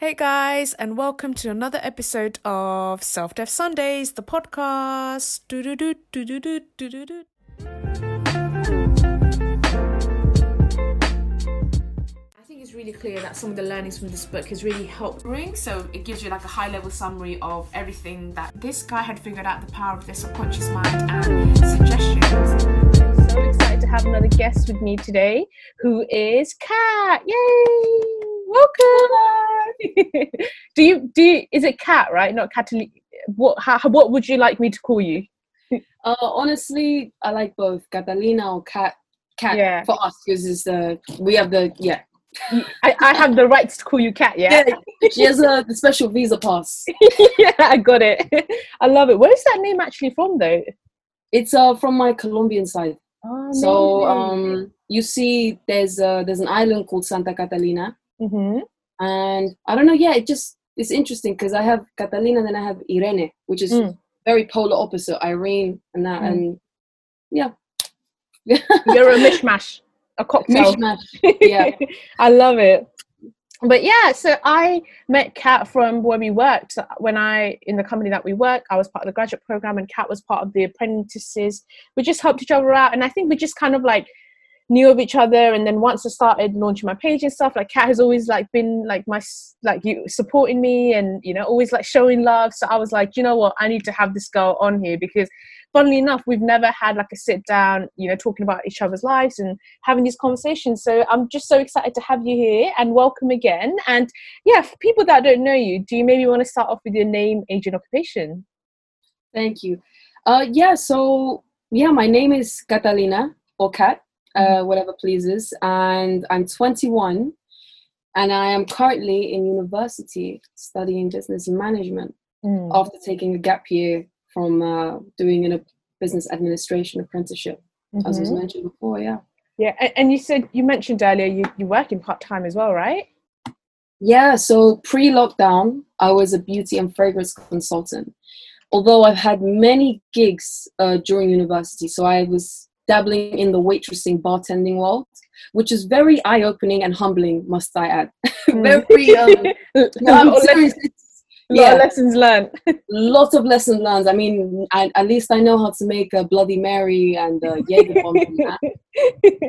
Hey guys, and welcome to another episode of Self Dev Sundays, the podcast. Do-do-do, do-do-do, do-do-do. I think it's really clear that some of the learnings from this book has really helped bring. So it gives you like a high level summary of everything that this guy had figured out the power of their subconscious mind and suggestions. so excited to have another guest with me today who is Kat. Yay! Welcome. do you do you, is it cat right? Not Catalina. What how, what would you like me to call you? Uh, honestly, I like both Catalina or Cat. Cat Yeah. for us because it's the we have the yeah. I, I have the right to call you cat. yeah? she has a the special visa pass. yeah, I got it. I love it. Where's that name actually from though? It's uh from my Colombian side. Oh, So um you see there's uh there's an island called Santa Catalina hmm and I don't know yeah it just it's interesting because I have Catalina and then I have Irene which is Mm. very polar opposite Irene and that Mm. and yeah You're a mishmash, a cocktail. mishmash yeah I love it. But yeah, so I met Kat from where we worked. When I, in the company that we work, I was part of the graduate program and Kat was part of the apprentices. We just helped each other out. And I think we just kind of like knew of each other. And then once I started launching my page and stuff, like Kat has always like been like my, like you supporting me and, you know, always like showing love. So I was like, you know what, I need to have this girl on here because funnily enough, we've never had like a sit down, you know, talking about each other's lives and having these conversations. So I'm just so excited to have you here and welcome again. And yeah, for people that don't know you, do you maybe want to start off with your name, age, and occupation? Thank you. Uh, yeah, so yeah, my name is Catalina or Kat, uh, whatever pleases, and I'm 21, and I am currently in university studying business management Mm. after taking a gap year from uh, doing a business administration apprenticeship, as was mentioned before. Yeah. Yeah, and you said you mentioned earlier you you work in part time as well, right? Yeah, so pre lockdown, I was a beauty and fragrance consultant. Although I've had many gigs uh, during university, so I was dabbling in the waitressing, bartending world, which is very eye opening and humbling, must I add. very, um, no, I'm lot, of yeah, lessons learned. lots of lessons learned. I mean, I, at least I know how to make a Bloody Mary and a Jaeger bomb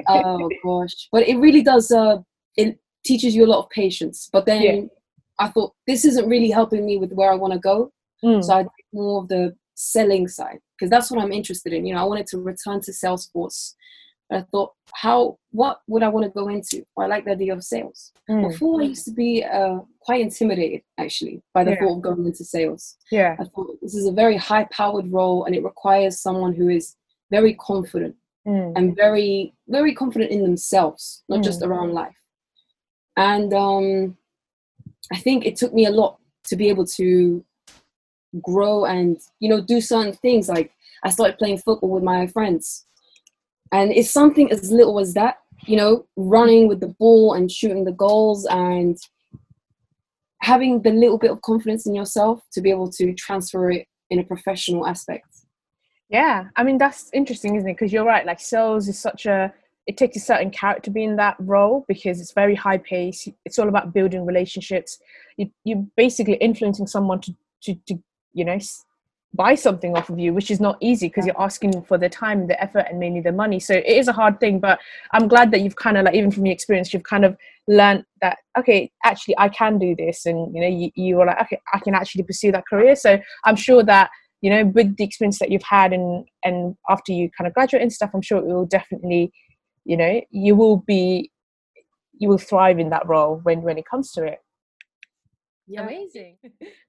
oh gosh but it really does uh it teaches you a lot of patience but then Yeah. i thought this isn't really helping me with where i want to go Mm. so i did more of the selling side because that's what i'm interested in you know i wanted to return to salesforce but i thought how what would i want to go into well, i like the idea of sales Mm. before i used to be uh, quite intimidated actually by the Yeah. thought of going into sales Yeah. i thought this is a very high powered role and it requires someone who is very confident Mm. and very very confident in themselves not just around life and um i think it took me a lot to be able to grow and you know do certain things like i started playing football with my friends and it's something as little as that you know running with the ball and shooting the goals and having the little bit of confidence in yourself to be able to transfer it in a professional aspect Yeah, I mean that's interesting, isn't it? Because you're right. Like sales is such a it takes a certain character to be in that role because it's very high pace. It's all about building relationships. You you're basically influencing someone to to, to you know buy something off of you, which is not easy because you're asking for the time, the effort, and mainly the money. So it is a hard thing. But I'm glad that you've kind of like even from your experience, you've kind of learned that okay, actually I can do this, and you know you you were like okay, I can actually pursue that career. So I'm sure that you know with the experience that you've had and and after you kind of graduate and stuff i'm sure it will definitely you know you will be you will thrive in that role when when it comes to it amazing.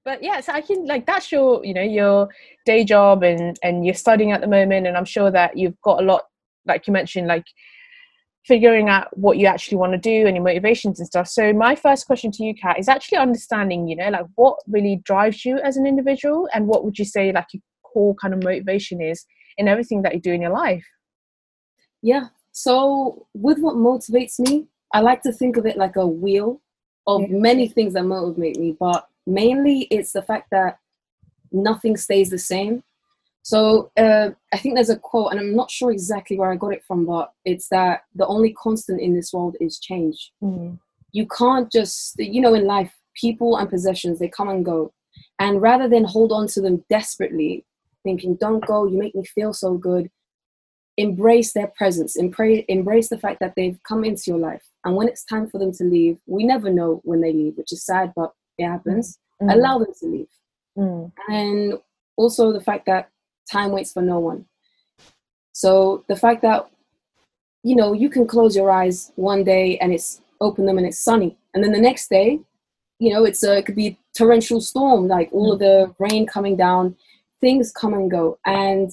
But yeah so i can like that's your you know your day job and and you're studying at the moment and i'm sure that you've got a lot like you mentioned like figuring out what you actually want to do and your motivations and stuff. So my first question to you kat is actually understanding you know like what really drives you as an individual and what would you say like your core kind of motivation is in everything that you do in your life? Yeah. So with what motivates me, I like to think of it like a wheel of many things that motivate me, but mainly it's the fact that nothing stays the same. So uh, I think there's a quote, and I'm not sure exactly where I got it from, but it's that the only constant in this world is change. Mm. You can't just, you know, in life, people and possessions they come and go and rather than hold on to them desperately thinking don't go you make me feel so good embrace their presence embrace, embrace the fact that they've come into your life. And when it's time for them to leave we never know when they leave which is sad but it happens. Mm. allow them to leave. Mm. and also the fact that time waits for no one. So the fact that you know you can close your eyes one day and it's open them and it's sunny. And then the next day you know it's a, it could be torrential storm like all of the rain coming down things come and go. And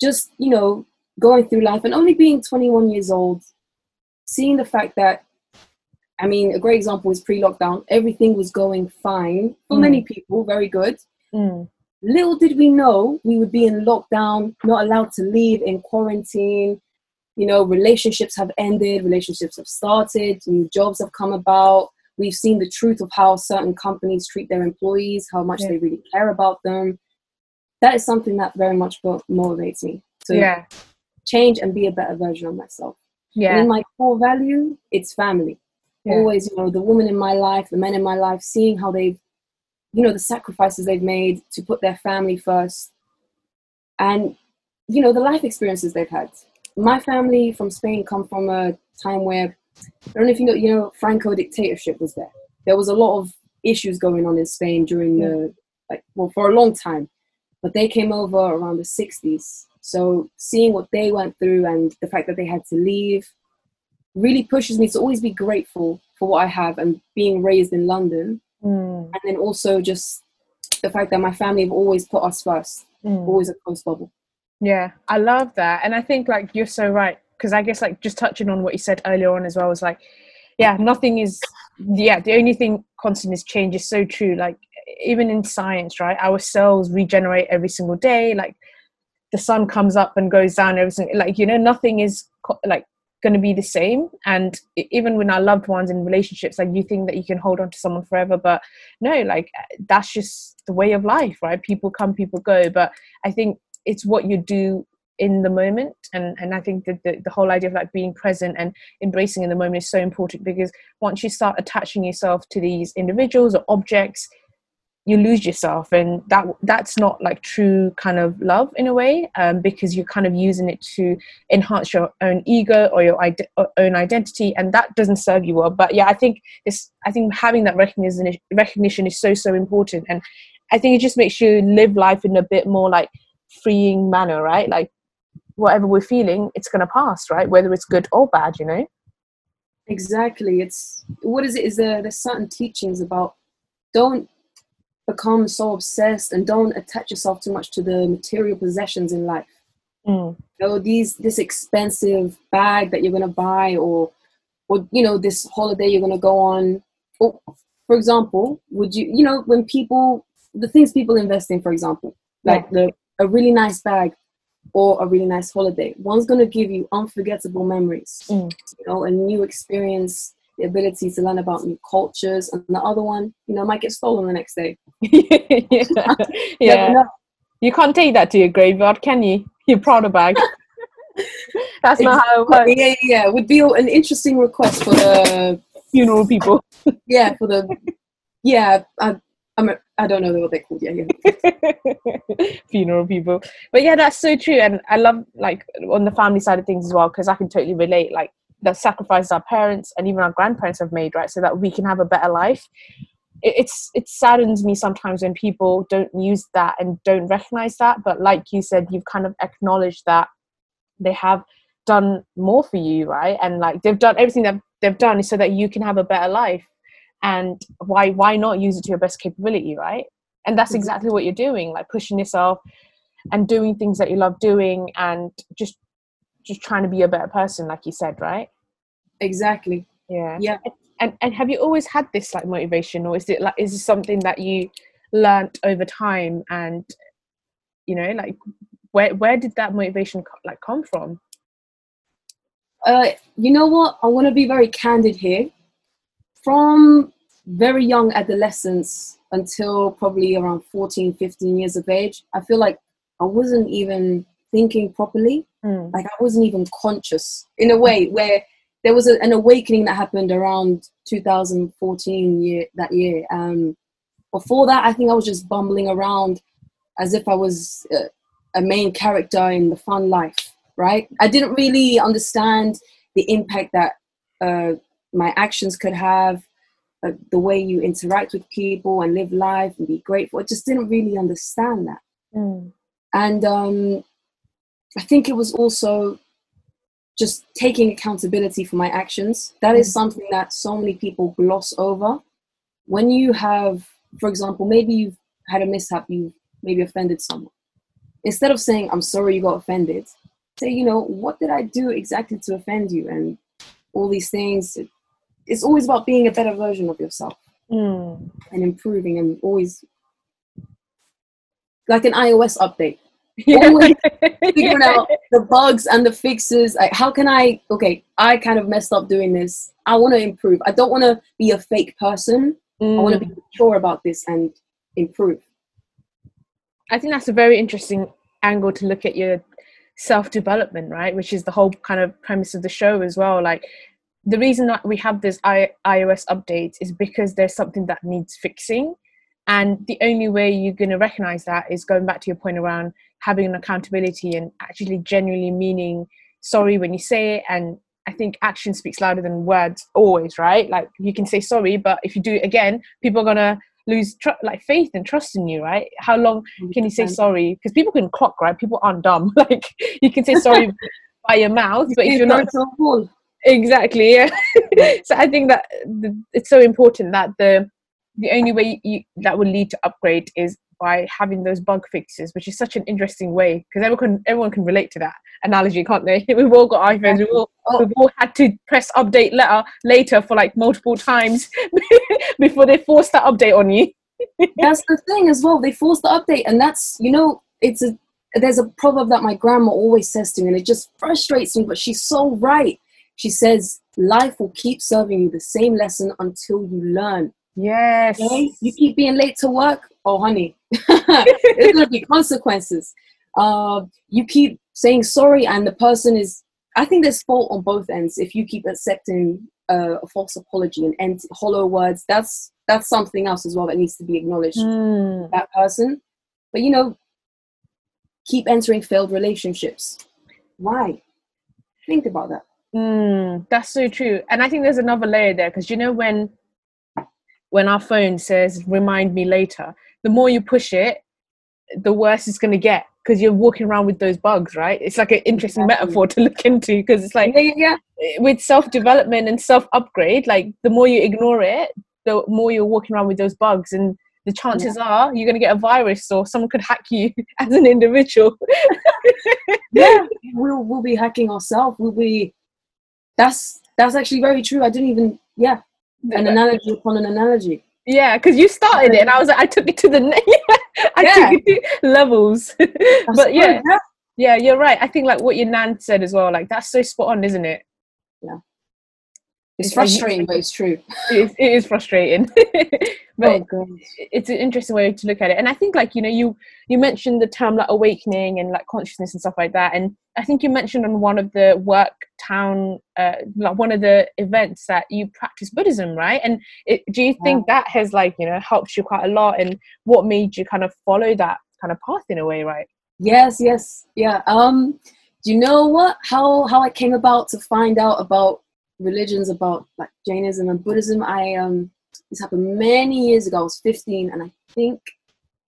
just you know going through life and only being 21 years old seeing the fact that i mean a great example is pre-lockdown everything was going fine for mm. many people very good mm. little did we know we would be in lockdown not allowed to leave in quarantine you know relationships have ended relationships have started new jobs have come about we've seen the truth of how certain companies treat their employees how much yeah. they really care about them that is something that very much motivates me to yeah. change and be a better version of myself. Yeah. and in my core value it's family. Yeah. always you know the woman in my life the men in my life seeing how they've you know the sacrifices they've made to put their family first. And you know the life experiences they've had. My family from Spain come from a time where I don't know if you know, you know, Franco dictatorship was there. There was a lot of issues going on in Spain during the like well for a long time, but they came over around the 60s. So seeing what they went through and the fact that they had to leave really pushes me to always be grateful for what I have and being raised in London, mm. and then also just the fact that my family have always put us first, mm. always a close bubble. Yeah, I love that. And I think like you're so right. Because I guess like just touching on what you said earlier on as well was like, yeah, nothing is yeah, the only thing constant is change is so true. Like even in science, right? Our cells regenerate every single day. Like the sun comes up and goes down every single like, you know, nothing is like going to be the same and even when our loved ones in relationships like you think that you can hold on to someone forever but no like uh, that's just the way of life right people come people go but i think it's what you do in the moment and and i think that the, the whole idea of like being present and embracing in the moment is so important because once you start attaching yourself to these individuals or objects you lose yourself and that that's not like true kind of love in a way um, because you're kind of using it to enhance your own ego or your ide- own identity and that doesn't serve you well but yeah i think this i think having that recognition recognition is so so important and i think it just makes you live life in a bit more like freeing manner, right? Like whatever we're feeling, it's going to pass, right? Whether it's good or bad, you know? Exactly. It's what is it? Is there there's certain teachings about don't become so obsessed and don't attach yourself too much to the material possessions in life. Mm. You know, these this expensive bag that you're gonna buy or or you know, this holiday you're gonna go on. Or, for example, would you you know, when people the things people invest in, for example, like yeah. the a really nice bag or a really nice holiday. One's going to give you unforgettable memories, mm. you know, a new experience, the ability to learn about new cultures, and the other one, you know, might get stolen the next day. yeah, yeah. You can't take that to your graveyard, can you? Your Prada bag. That's not how it works. Yeah, yeah, would be an interesting request for the funeral people. yeah, for the yeah. I, I'm a, I don't know what they're called. Yeah, yeah. Funeral people, but yeah, that's so true. And I love like on the family side of things as well because I can totally relate. Like the sacrifices our parents and even our grandparents have made, right, so that we can have a better life. It, it's it saddens me sometimes when people don't use that and don't recognize that. But like you said, you've kind of acknowledged that they have done more for you, right? And like they've done everything that they've done is so that you can have a better life and why why not use it to your best capability right and that's mm-hmm. exactly what you're doing like pushing yourself and doing things that you love doing and just just trying to be a better person like you said right? Exactly. Yeah. Yeah. And and have you always had this like motivation or is it like is it something that you learned over time and you know like where where did that motivation like come from? Uh you know what? I want to be very candid here. From very young adolescence until probably around 14 15 years of age i feel like i wasn't even thinking properly mm. like i wasn't even conscious in a way where there was a, an awakening that happened around 2014 year that year. Um, before that, I think I was just bumbling around as if I was a, a main character in the fun life. Right? I didn't really understand the impact that uh, my actions could have, uh, the way you interact with people and live life and be grateful. I just didn't really understand that. Mm. And um, I think it was also just taking accountability for my actions. That is something that so many people gloss over. When you have, for example, maybe you've had a mishap, you maybe offended someone. Instead of saying, I'm sorry you got offended, say, you know, what did I do exactly to offend you? And all these things. It's always about being a better version of yourself Mm. and improving and always like an iOS update. Always figuring out the bugs and the fixes. Like, how can I? Okay, I kind of messed up doing this. I want to improve. I don't want to be a fake person. I want to Mm. be sure about this and improve. I think that's a very interesting angle to look at your self development, right? Which is the whole kind of premise of the show as well. Like the reason that we have this I- iOS updates is because there's something that needs fixing. And the only way you're going to recognize that is going back to your point around having an accountability and actually genuinely meaning sorry when you say it. And I think action speaks louder than words always, right? Like you can say sorry, but if you do it again, people are going to lose tr- like faith and trust in you, right? How long can you say sorry? Because people can clock, right? People aren't dumb. Like you can say sorry by your mouth, but if you're not cool. exactly, yeah. so I think that the, it's so important that the the only way you, that will lead to upgrade is by having those bug fixes, which is such an interesting way because everyone can everyone can relate to that analogy, can't they? We've all got iPhones. We've all Oh. we've all had to press update letter later for like multiple times before they force that update on you. that's the thing as well. They force the update, and that's you know, it's a there's a proverb that my grandma always says to me, and it just frustrates me. But she's so right. She says, "Life will keep serving you the same lesson until you learn." Yes. Okay? You keep being late to work, oh honey, there's gonna be consequences. Uh, you keep saying sorry, and the person is. I think there's fault on both ends. If you keep accepting uh, a false apology and empty, hollow words, that's that's something else as well that needs to be acknowledged Mm. that person. But you know, keep entering failed relationships. Why? Think about that. Mm, that's so true. And I think there's another layer there because you know when when our phone says remind me later, the more you push it, the worse it's gonna get because you're walking around with those bugs, right? It's like an interesting Exactly. metaphor to look into because it's like Yeah, yeah, yeah. Eh, with self development and self upgrade, like the more you ignore it, the more you're walking around with those bugs and the chances are you're going to get a virus or someone could hack you as an individual. yeah. We'll we'll be hacking ourselves. We'll be. That's that's actually very true. I didn't even yeah. An analogy upon an analogy. Yeah, because you started it, and I was like, I took it to the I Yeah. took it to levels. But yeah. yeah, you're right. I think like what your nan said as well. Like that's so spot on, isn't it? It's It's like- frustrating, but it's true. It is, it is frustrating, but oh it's an interesting way to look at it. And I think like you know you you mentioned the term like awakening and like consciousness and stuff like that. And I think you mentioned on one of the work town uh, like one of the events that you practice Buddhism, right? And it, do you think that has like you know helped you quite a lot? And what made you kind of follow that kind of path in a way, right? Yes, yes, yeah. Um, do you know what? How how I came about to find out about religions, about like Jainism and Buddhism? I um, this happened many years ago. I was 15, and I think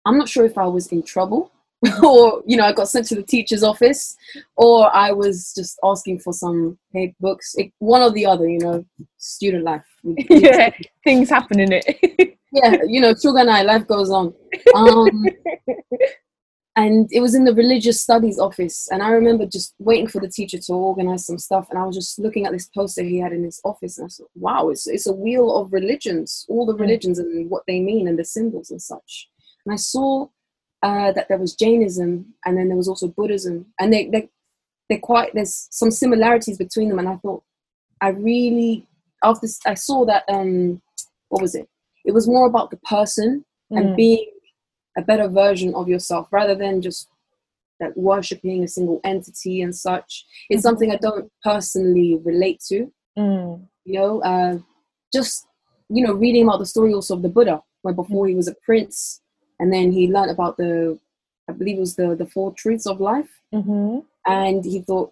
I'm not sure if I was in trouble or you know I got sent to the teacher's office, or I was just asking for some hey books. It, one or the other, you know, student life. yeah, things happen in it. yeah, you know, Sugar and I, life goes on. Um, and it was in the religious studies office. And I remember just waiting for the teacher to organize some stuff. And I was just looking at this poster he had in his office. And I thought, wow, it's, it's a wheel of religions, all the religions and what they mean and the symbols and such. And I saw uh, that there was Jainism and then there was also Buddhism. And they, they, they're quite, there's some similarities between them. And I thought, I really, after i saw that, um, what was it? It was more about the person and Mm. being a better version of yourself rather than just like worshipping a single entity and such. It's Mhm. something I don't personally relate to. Mm. You know, uh, just you know, reading about the story also of the Buddha, where before he was a prince, and then he learned about the, I believe it was the the four truths of life, Mm-hmm. and he thought,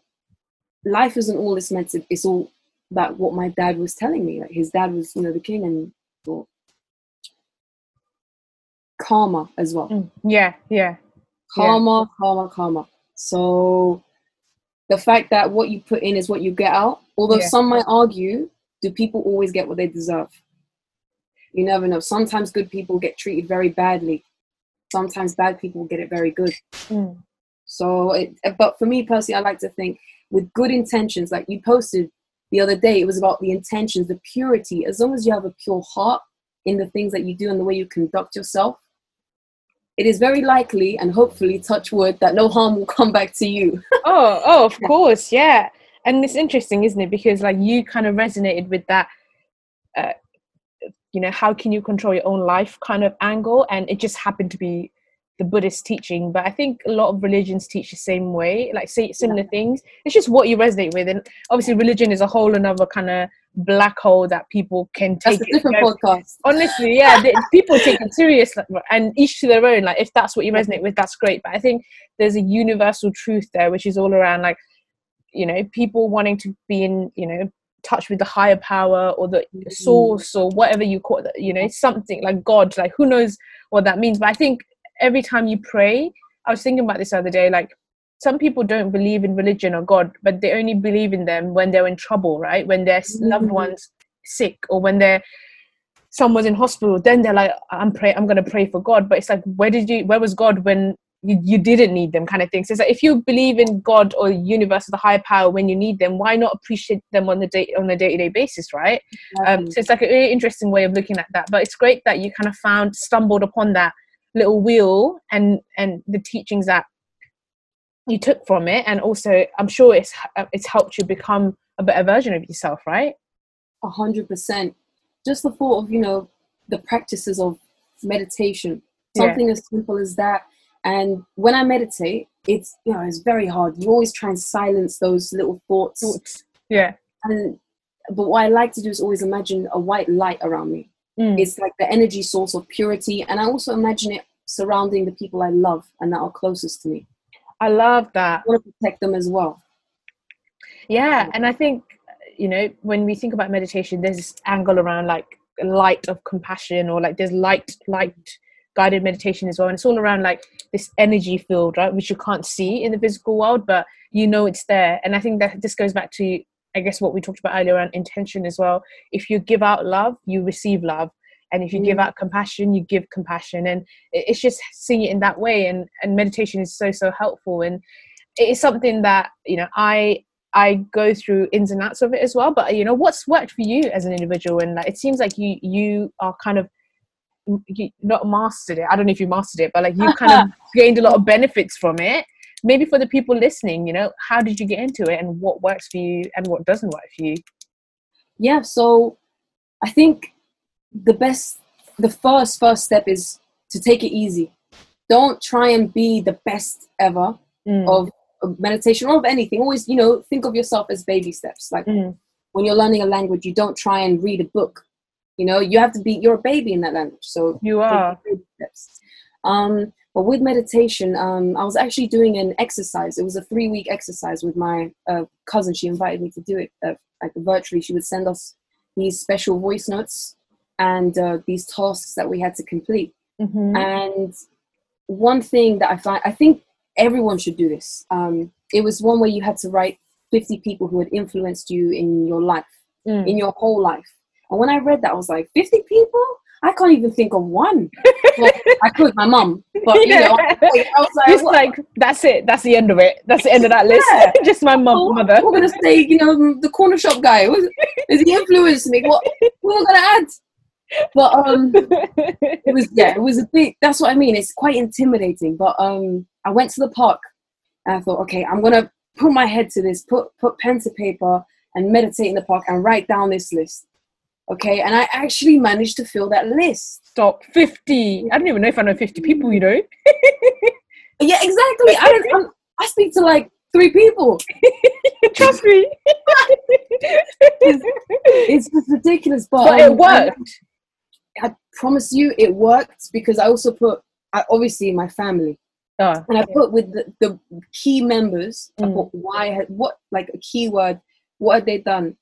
life isn't all it's meant to. It's all that what my dad was telling me. Like his dad was, you know, the king, and thought karma as well. Mm. Yeah, yeah. Yeah. Karma, karma, karma. So the fact that what you put in is what you get out. Although Yeah. some might argue, do people always get what they deserve? You never know. Sometimes good people get treated very badly. Sometimes bad people get it very good. Mm. So, it, but for me personally, I like to think with good intentions. Like you posted the other day, it was about the intentions, the purity. As long as you have a pure heart in the things that you do and the way you conduct yourself, it is very likely and hopefully, touch wood, that no harm will come back to you. oh oh of course yeah and it's interesting isn't it because like you kind of resonated with that uh, you know how can you control your own life kind of angle and it just happened to be the buddhist teaching but i think a lot of religions teach the same way like say similar things. It's just what you resonate with and obviously religion is a whole another kind of black hole that people can take That's a different very- podcast. honestly yeah they, people take it serious like, and each to their own like if that's what you resonate with that's great but i think there's a universal truth there which is all around like you know people wanting to be in you know touch with the higher power or the mm. source or whatever you call it you know something like god like who knows what that means but i think every time you pray i was thinking about this the other day like some people don't believe in religion or god but they only believe in them when they're in trouble right? When their s loved Mhm. ones sick or when they're someone's in hospital then they're like i'm pray i'm gonna pray for god. But it's like where did you where was god when you, you didn't need them kind of thing? So it's like if you believe in god or universe or the higher power when you need them why not appreciate them on the day on a day-to-day basis right? Um, so it's like a really interesting way of looking at that but it's great that you kind of found stumbled upon that little wheel and and the teachings that you took from it and also i'm sure it's it's helped you become a better version of yourself right A hundred percent. Just the thought of you know the practices of meditation, Yeah. something as simple as that. And when I meditate, it's you know it's very hard. You always try and silence those little thoughts. yeah And but what I like to do is always imagine a white light around me. Mm. It's like the energy source of purity, and I also imagine it surrounding the people I love and that are closest to me. i love that I want to protect them as well. yeah and i think you know when we think about meditation there's this angle around like light of compassion or like there's light light guided meditation as well and it's all around like this energy field right which you can't see in the physical world but you know it's there and i think that this goes back to i guess what we talked about earlier around intention as well if you give out love you receive love and if you give Mm. out compassion you give compassion and it's just seeing it in that way and and meditation is so so helpful and it is something that you know i I go through ins and outs of it as well. But you know, what's worked for you as an individual? And like, it seems like you you are kind of you not mastered it. I don't know if you mastered it, but like you kind of gained a lot of benefits from it. Maybe for the people listening, you know, how did you get into it, and what works for you, and what doesn't work for you? yeah so i think the best the first first step is to take it easy. Don't try and be the best ever Mm, of, of meditation or of anything. Always you know think of yourself as baby steps. Like mm, when you're learning a language you don't try and read a book. You know you have to be you're a baby in that language. So you are. baby steps. Um, but with meditation, um, I was actually doing an exercise. It was a three week exercise with my uh, cousin. She invited me to do it uh, like virtually. She would send us these special voice notes and uh, these tasks that we had to complete. Mhm. And one thing that I find, I think everyone should do this. Um, it was one where you had to write 50 people who had influenced you in your life Mm. in your whole life. And when I read that, I was like, 50 people? I can't even think of one. well, I could, my mum, but you know, I, I was like, It's what- like that's it. That's the end of it. That's the end of that list. Yeah. Just my mum, oh, mother. we're gonna say, you know, the corner shop guy. Was, is he influenced me? What? I gonna add? But um, it was yeah, it was a big. That's what I mean. It's quite intimidating. But um, I went to the park and I thought, okay, I'm gonna put my head to this, put put pen to paper, and meditate in the park and write down this list. Okay, and I actually managed to fill that list. Stop. Fifty. I don't even know if I know fifty people. You know. Yeah, exactly. I don't. I'm, I speak to like three people. Trust me. it's, it's just ridiculous, but, but it um, worked. I, I promise you, it worked because I also put I, obviously my family, Oh, and I put with the, the key members. I Mm. put why had what like a keyword. What had they done?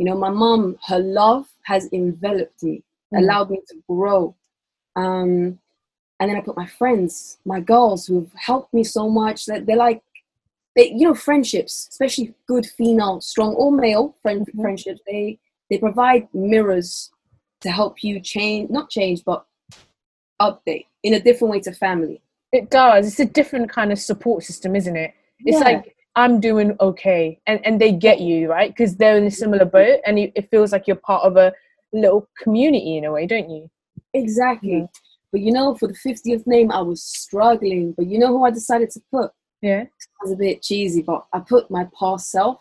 You know, my mom, her love has enveloped me, Mm. allowed me to grow. Um, and then I put my friends, my girls, who've helped me so much. That they're like, they you know, friendships, especially good female, strong or male friend Mhm. friendships. They they provide mirrors to help you change, not change, but update in a different way to family. It does. It's a different kind of support system, isn't it? It's Yeah. like I'm doing okay, and and they get you right because they're in a similar boat, and it feels like you're part of a little community in a way, don't you? Exactly. But you know, for the 50th name, I was struggling. But you know who I decided to put? Yeah. It was a bit cheesy, but I put my past self.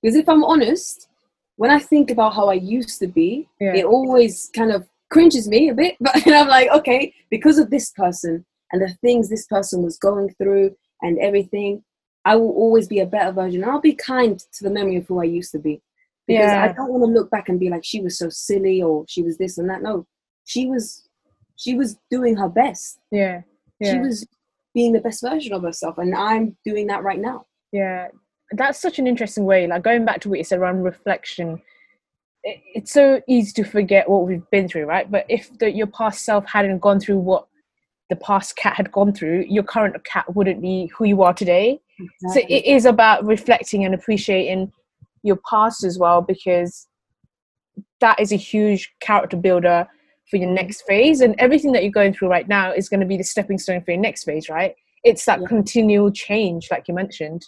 Because if I'm honest, when I think about how I used to be, Yeah. it always kind of cringes me a bit. But I'm like, okay, because of this person and the things this person was going through and everything, I will always be a better version. I'll be kind to the memory of who I used to be. Because I don't want to look back and be like, she was so silly or she was this and that. No, she was she was doing her best. Yeah. She was being the best version of herself. And I'm doing that right now. Yeah, that's such an interesting way. Like going back to what you said around reflection, it, it's so easy to forget what we've been through, right? But if the, your past self hadn't gone through what the past cat had gone through, your current cat wouldn't be who you are today. So it is about reflecting and appreciating your past as well, because that is a huge character builder for your next mm-hmm. phase. And everything that you're going through right now is going to be the stepping stone for your next phase, right? It's that Yeah. continual change, like you mentioned.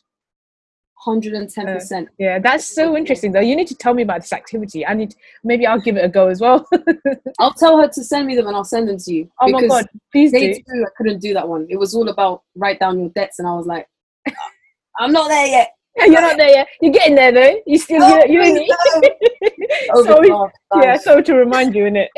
110%. Uh, yeah, that's so interesting though. You need to tell me about this activity. I need maybe I'll give it a go as well. I'll tell her to send me them and I'll send them to you. oh my god, please Day do. two, I couldn't do that one. It was all about write down your debts, and I was like, I'm not there yet. You're not there yet. You're getting there though. You still Oh, you, you please oh, no. Oh, sorry. Overdraft, yeah, so to remind you in it.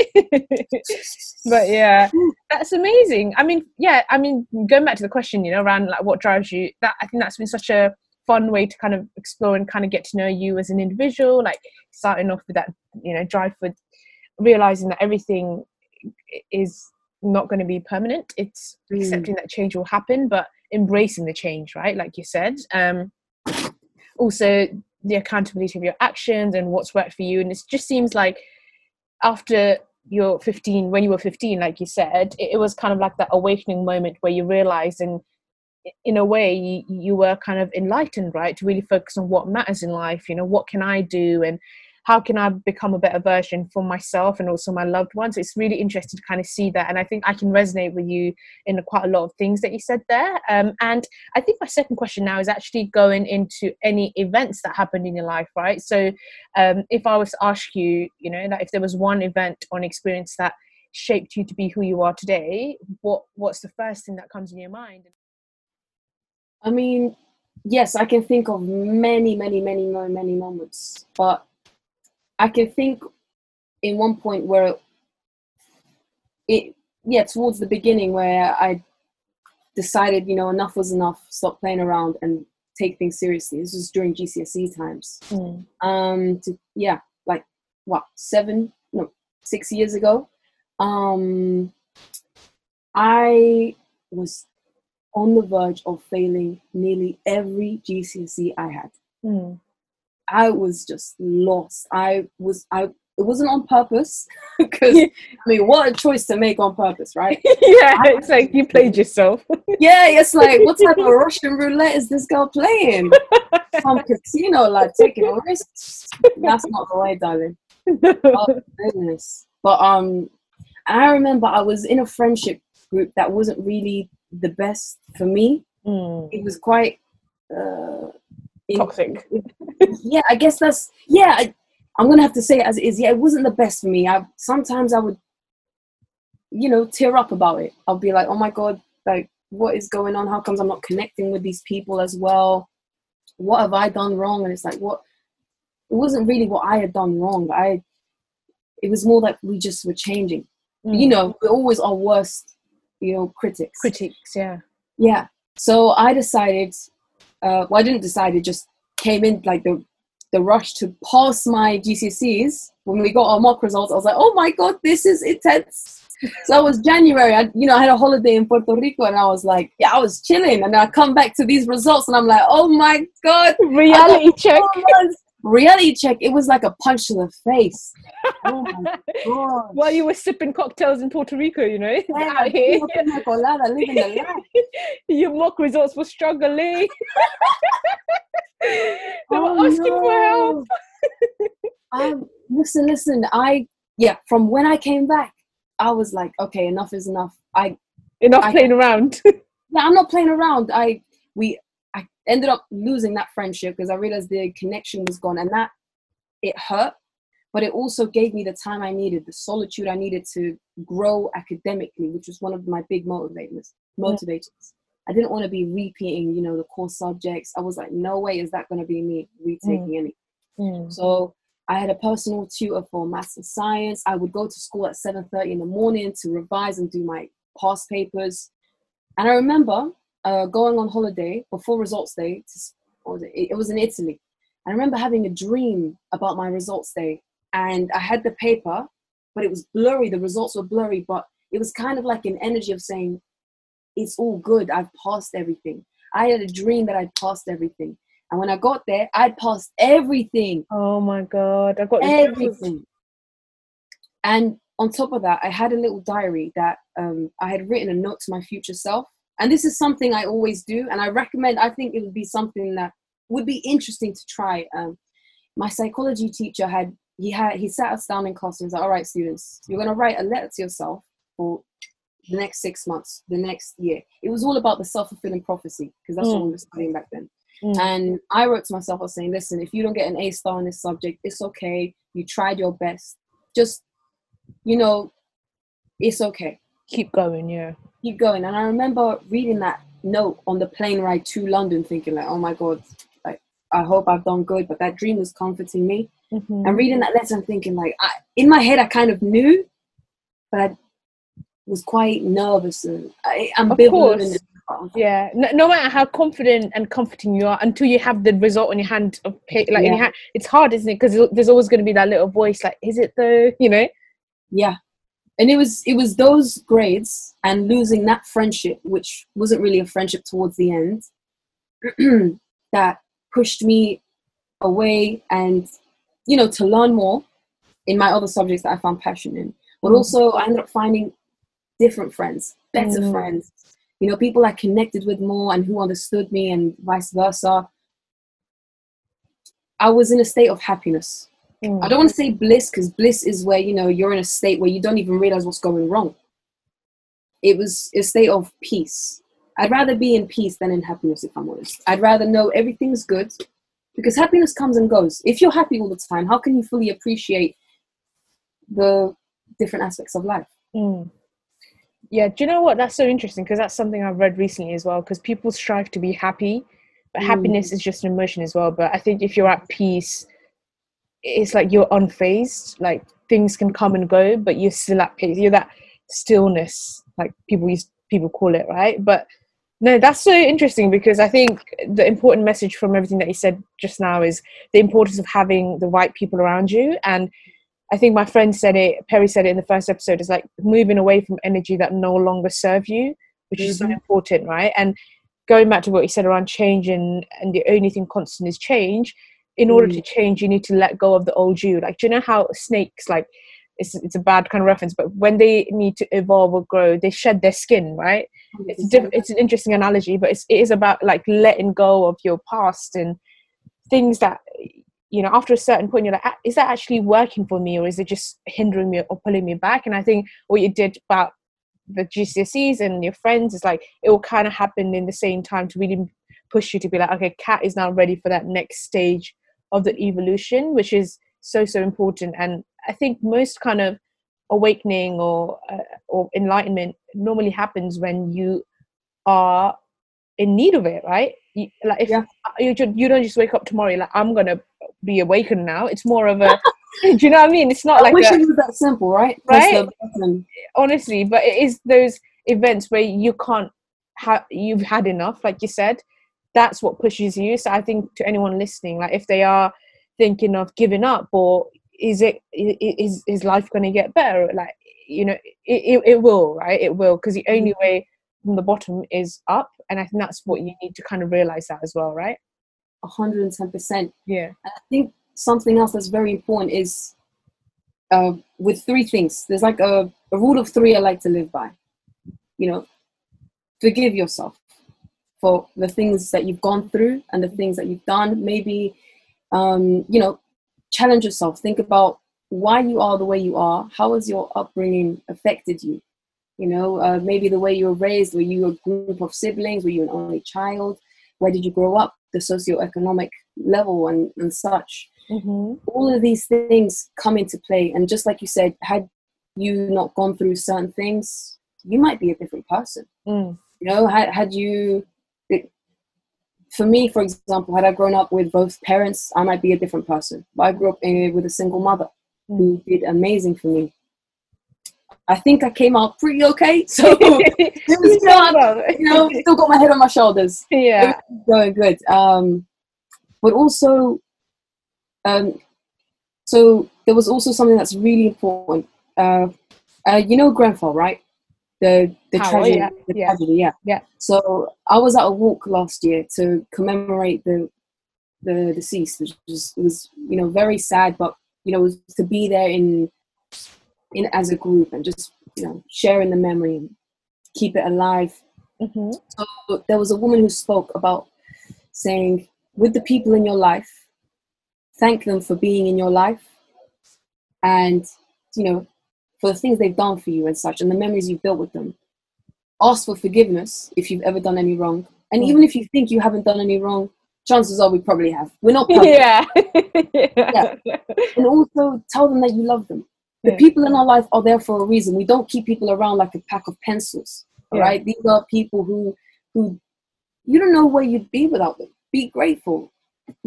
but yeah, that's amazing. I mean, yeah, I mean, going back to the question, you know, around like what drives you. That I think that's been such a fun way to kind of explore and kind of get to know you as an individual. Like starting off with that, you know, drive for realizing that everything is not going to be permanent. It's Mm. accepting that change will happen, but embracing the change, right? Like you said. Um, also the accountability of your actions and what's worked for you and it just seems like after you're 15 when you were 15 like you said it, it was kind of like that awakening moment where you realized and in a way you, you were kind of enlightened right to really focus on what matters in life you know what can i do and how can i become a better version for myself and also my loved ones? It's really interesting to kind of see that and i think i can resonate with you in quite a lot of things that you said there. Um, and i think my second question now is actually going into any events that happened in your life right? So um, if i was to ask you you know that if there was one event or experience that shaped you to be who you are today what what's the first thing that comes in your mind I mean, yes, I can think of many, many, many, many, many moments, but I can think in one point where it, yeah, towards the beginning where I decided, you know, enough was enough, stop playing around and take things seriously. This was during GCSE times. Mm. Um, to, yeah, like what, seven, no, six years ago. Um, I was on the verge of failing nearly every GCSE I had. Mm. I was just lost. I was I it wasn't on purpose because I mean what a choice to make on purpose, right? yeah it's like you played yourself yeah, it's like what type of Russian roulette is this girl playing? Some casino like taking risks. That's not the way, darling. Oh goodness. But um I remember I was in a friendship group that wasn't really the best for me. Mm. It was quite uh Toxic. yeah, I guess that's yeah. I, I'm gonna have to say it as it is. Yeah, it wasn't the best for me. I sometimes I would, you know, tear up about it. I'll be like, oh my god, like what is going on? How comes I'm not connecting with these people as well? What have I done wrong? And it's like what it wasn't really what I had done wrong. I it was more like we just were changing. You Mm. know, we're always our worst, you know, critics. Critics, yeah Yeah. So I decided, uh, well, I didn't decide, it just came in like the, the rush to pass my GCSEs, when we got our mock results, I was like, oh my god, this is intense. So it was January. I, you know, I had a holiday in Puerto Rico, and I was like, yeah, I was chilling, and I come back to these results, and I'm like, oh my god, reality check. Reality check. It was like a punch to the face. Oh my god! While you were sipping cocktails in Puerto Rico, you know, Yeah, out here. colada, living life. your mock results were struggling. they Oh, were asking for help. um, listen, listen. I yeah. From when I came back, I was like, okay, enough is enough. I Enough I- playing around. yeah, I'm not playing around. I we I ended up losing that friendship because I realized the connection was gone, and that it hurt. But it also gave me the time I needed, the solitude I needed to grow academically, which was one of my big motivators. Motivators. I didn't want to be repeating, you know, the core subjects. I was like, no way is that going to be me retaking any. Mm. So I had a personal tutor for maths and science. I would go to school at 7:30 in the morning to revise and do my past papers. And I remember uh, going on holiday before results day. To, s- what was it? it was in Italy. I remember having a dream about my results day, and I had the paper, but it was blurry. The results were blurry, but it was kind of like an energy of saying, "It's all good. I've passed everything." I had a dream that I'd passed everything. And when I got there, I'd passed everything Oh my god, I got everything. And on top of that, I had a little diary that um, I had written a note to my future self. And this is something I always do, and I recommend. I think it would be something that would be interesting to try. Um, my psychology teacher had he had he sat us down in class and was like, "All right, students, you're going to write a letter to yourself for the next six months, the next year." It was all about the self fulfilling prophecy because that's what Mm. we were studying back then. Mm. And I wrote to myself, I was saying, listen, if you don't get an A star in this subject, it's okay. You tried your best. Just, you know, it's okay. Keep going, yeah. Keep going. And I remember reading that note on the plane ride to London, thinking like, oh my God, like I hope I've done good. But that dream was comforting me. Mhm. And reading that letter, I'm thinking like, I, in my head, I kind of knew, but I was quite nervous and I, Of ambivalent. course. Yeah, no, no matter how confident and comforting you are, until you have the result on your hand of like in your Yeah. hand, it's hard, isn't it? Because there's always going to be that little voice, like, "Is it though?" You know. yeah and it was it was those grades and losing that friendship which wasn't really a friendship towards the end that pushed me away and you know to learn more in my other subjects that i found passion in but Mm. also i ended up finding different friends better Mm. friends you know people i connected with more and who understood me and vice versa i was in a state of happiness Mm. I don't want to say bliss because bliss is where you know you're in a state where you don't even realize what's going wrong. It was a state of peace. I'd rather be in peace than in happiness, if I'm honest. I'd rather know everything's good because happiness comes and goes. If you're happy all the time, how can you fully appreciate the different aspects of life? Mm. Yeah, do you know what? That's so interesting because that's something I've read recently as well. Because people strive to be happy, but Mm. happiness is just an emotion as well. But I think if you're at peace, it's like you're unfazed. Like things can come and go, but you're still at peace. You're that stillness, like people use people call it, right? But no, that's so interesting because I think the important message from everything that you said just now is the importance of having the right people around you and I think my friend said it, Perry said it in the first episode, is like moving away from energy that no longer serve you, which is so Mhm. important, right? And going back to what you said around change and, and the only thing constant is change, in order to Mm. change, you need to let go of the old you. Like, do you know how snakes, like, it's, it's a bad kind of reference, but when they need to evolve or grow, they shed their skin, right? It's, diff- it's an interesting analogy, but it's, it is about like letting go of your past and things that you know after a certain point you're like "Ah, is that actually working for me or is it just hindering me or pulling me back and i think what you did about the gcse's and your friends is like it will kind of happen in the same time to really push you to be like okay cat is now ready for that next stage of the evolution which is so so important and i think most kind of awakening or uh, or enlightenment normally happens when you are in need of it right you, like if Yeah. you, you don't just wake up tomorrow like i'm gonna be awakened now it's more of a do you know what i mean it's not I like wish a, it was that simple, right? Right? honestly but it is those events where you can't have you've had enough like you said that's what pushes you so i think to anyone listening like if they are thinking of giving up or is it is his life going to get better like you know it, it, it will right it will because the only Mm-hmm. way from the bottom is up and i think that's what you need to kind of realize that as well right 110%. yeah I think something else that's very important is uh, with three things. There's like a, a rule of three I like to live by. You know, forgive yourself for the things that you've gone through and the things that you've done. Maybe, um, you know, challenge yourself. Think about why you are the way you are. How has your upbringing affected you? You know, uh, maybe the way you were raised. Were you a group of siblings? Were you an only child? Where did you grow up? The socioeconomic level and, and such mm-hmm. all of these things come into play and just like you said had you not gone through certain things you might be a different person mm. you know had, had you for me for example had i grown up with both parents i might be a different person but i grew up uh, with a single mother who did amazing for me i think i came out pretty okay so it was you know still got my head on my shoulders yeah going good. Um, but also, um, so there was also something that's really important. Uh, uh, you know Grenfell, right? The the How, tragedy, yeah, the yeah. tragedy, yeah. Yeah. So I was at a walk last year to commemorate the the deceased, which was was you know very sad, but you know was to be there in in as a group and just you know sharing the memory and keep it alive mm-hmm. so there was a woman who spoke about saying with the people in your life thank them for being in your life and you know for the things they've done for you and such and the memories you've built with them. Ask for forgiveness if you've ever done any wrong. And Mm. even if you think you haven't done any wrong chances are we probably have. We're not perfect. yeah. Yeah. And also tell them that you love them. The Yeah. people in our life are there for a reason. We don't keep people around like a pack of pencils all Yeah. right these are people who who you don't know where you'd be without them. Be grateful.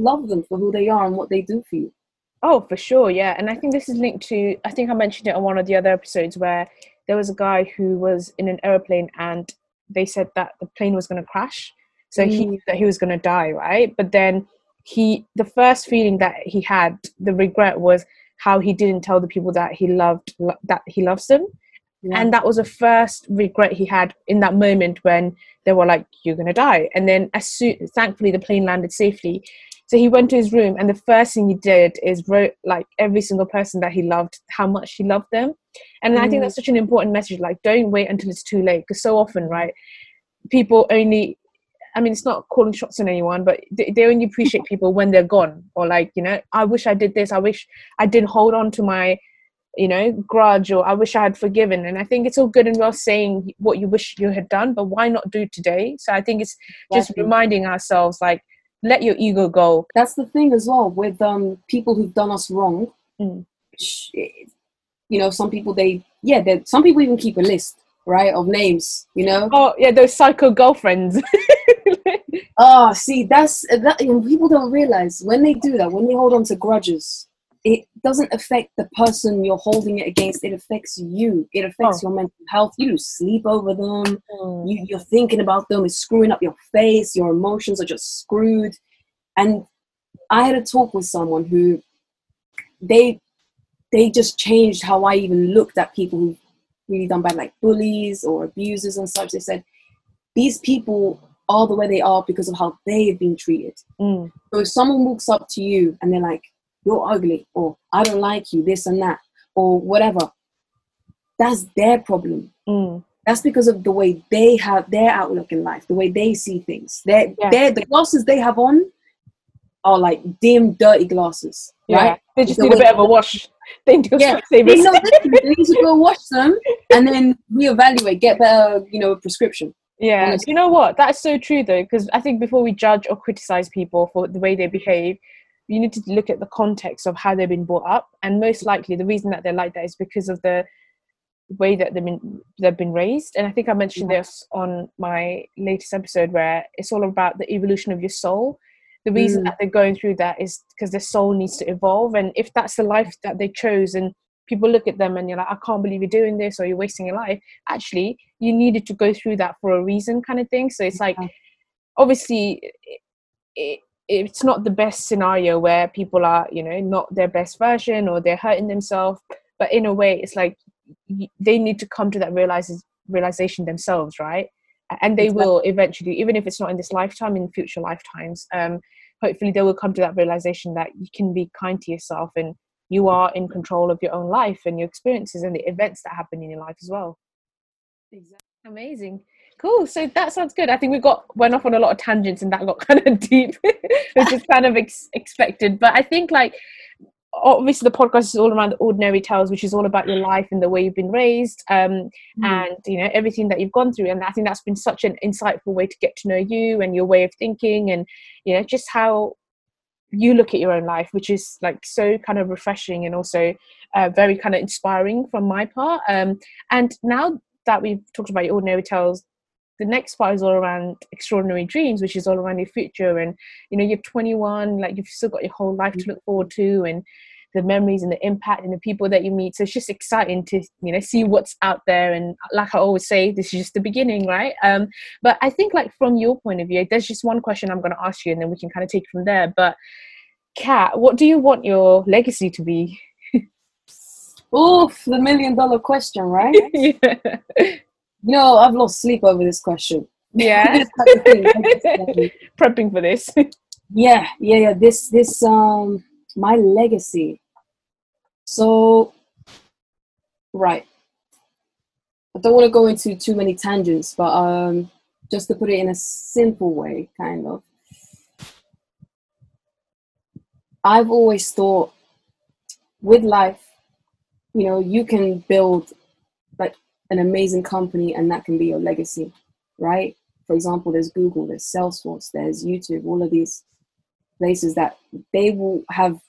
Love them for who they are and what they do for you Oh, for sure, yeah. And I think this is linked to, I think I mentioned it on one of the other episodes where there was a guy who was in an aeroplane and they said that the plane was going to crash. So he Mm. knew that he was going to die, right? But then he, the first feeling that he had, the regret was how he didn't tell the people that he loved, that he loves them. Yeah. And that was the first regret he had in that moment when they were like, "You're gonna die." And then, as soon, thankfully, the plane landed safely. So he went to his room, and the first thing he did is wrote like every single person that he loved, how much he loved them. And I think Mm. that's such an important message. Like, don't wait until it's too late, because so often, right, people only. I mean, it's not calling shots on anyone, but they, they only appreciate people when they're gone, or like, you know, I wish I did this. I wish I didn't hold on to my you know, grudge or I wish I had forgiven. And I think it's all good and well saying what you wish you had done, but why not do today? So I think it's just reminding ourselves like, let your ego go. that's the thing as well with um people who've done us wrong Mm. you know some people they yeah some people even keep a list right of names you know Oh, yeah, those psycho girlfriends. Oh, see, that's that. And people don't realize when they do that, when they hold on to grudges, it doesn't affect the person you're holding it against. It affects you. It affects Oh. your mental health. You lose sleep over them. Mm. You, you're thinking about them. It's screwing up your face. Your emotions are just screwed. And I had a talk with someone who they they just changed how I even looked at people who really done bad, like bullies or abusers and such. They said these people are the way they are because of how they have been treated. Mm. So if someone walks up to you and they're like, "You're ugly," or "I don't like you," this and that, or whatever, that's their problem. Mm. That's because of the way they have their outlook in life, the way they see things. Their, Yeah. their the glasses they have on are like dim, dirty glasses, Yeah, right? they just The need a bit of a wash. They do Yeah, they They know they need to go wash them and then reevaluate, get better, you know, prescription. Yeah, honestly. you know what? That's so true though, because I think before we judge or criticize people for the way they behave, you need to look at the context of how they've been brought up, and most likely the reason that they're like that is because of the way that they've been they've been raised. And I think I mentioned Yeah. this on my latest episode where it's all about the evolution of your soul. The reason Mm. that they're going through that is because their soul needs to evolve, and if that's the life that they chose, and people look at them and you're like, I can't believe you're doing this, or you're wasting your life. Actually, you needed to go through that for a reason, kind of thing. So it's like, obviously, it, it, it's not the best scenario where people are you know not their best version or they're hurting themselves but in a way it's like they need to come to that realizes realization themselves right? And they will eventually even if it's not in this lifetime in future lifetimes um hopefully they will come to that realization that you can be kind to yourself and you are in control of your own life and your experiences and the events that happen in your life as well. Exactly amazing cool so that sounds good. I think we got went off on a lot of tangents and that got kind of deep which is kind of ex- expected. But i think like obviously the podcast is all around the ordinary tales which is all about your life and the way you've been raised um, mm. and you know everything that you've gone through. And i think that's been such an insightful way to get to know you and your way of thinking and you know just how you look at your own life which is like so kind of refreshing and also uh, very kind of inspiring from my part. Um, and now that we've talked about your ordinary tales the next part is all around extraordinary dreams which is all around your future. And you know you're 21 like you've still got your whole life to look forward to and the memories and the impact and the people that you meet. So it's just exciting to you know see what's out there. And like i always say this is just the beginning right? Um but i think like from your point of view there's just one question i'm going to ask you and then we can kind of take it from there. But kat what do you want your legacy to be? Oof, the million dollar question, right? yeah. You know, I've lost sleep over this question. Yeah. Prepping for this. yeah, yeah, yeah. This this um my legacy. So right. I don't want to go into too many tangents, but um just to put it in a simple way, kind of. I've always thought with life, you know, you can build like an amazing company and that can be your legacy, right? For example, there's Google, there's Salesforce, there's YouTube, all of these places that they will have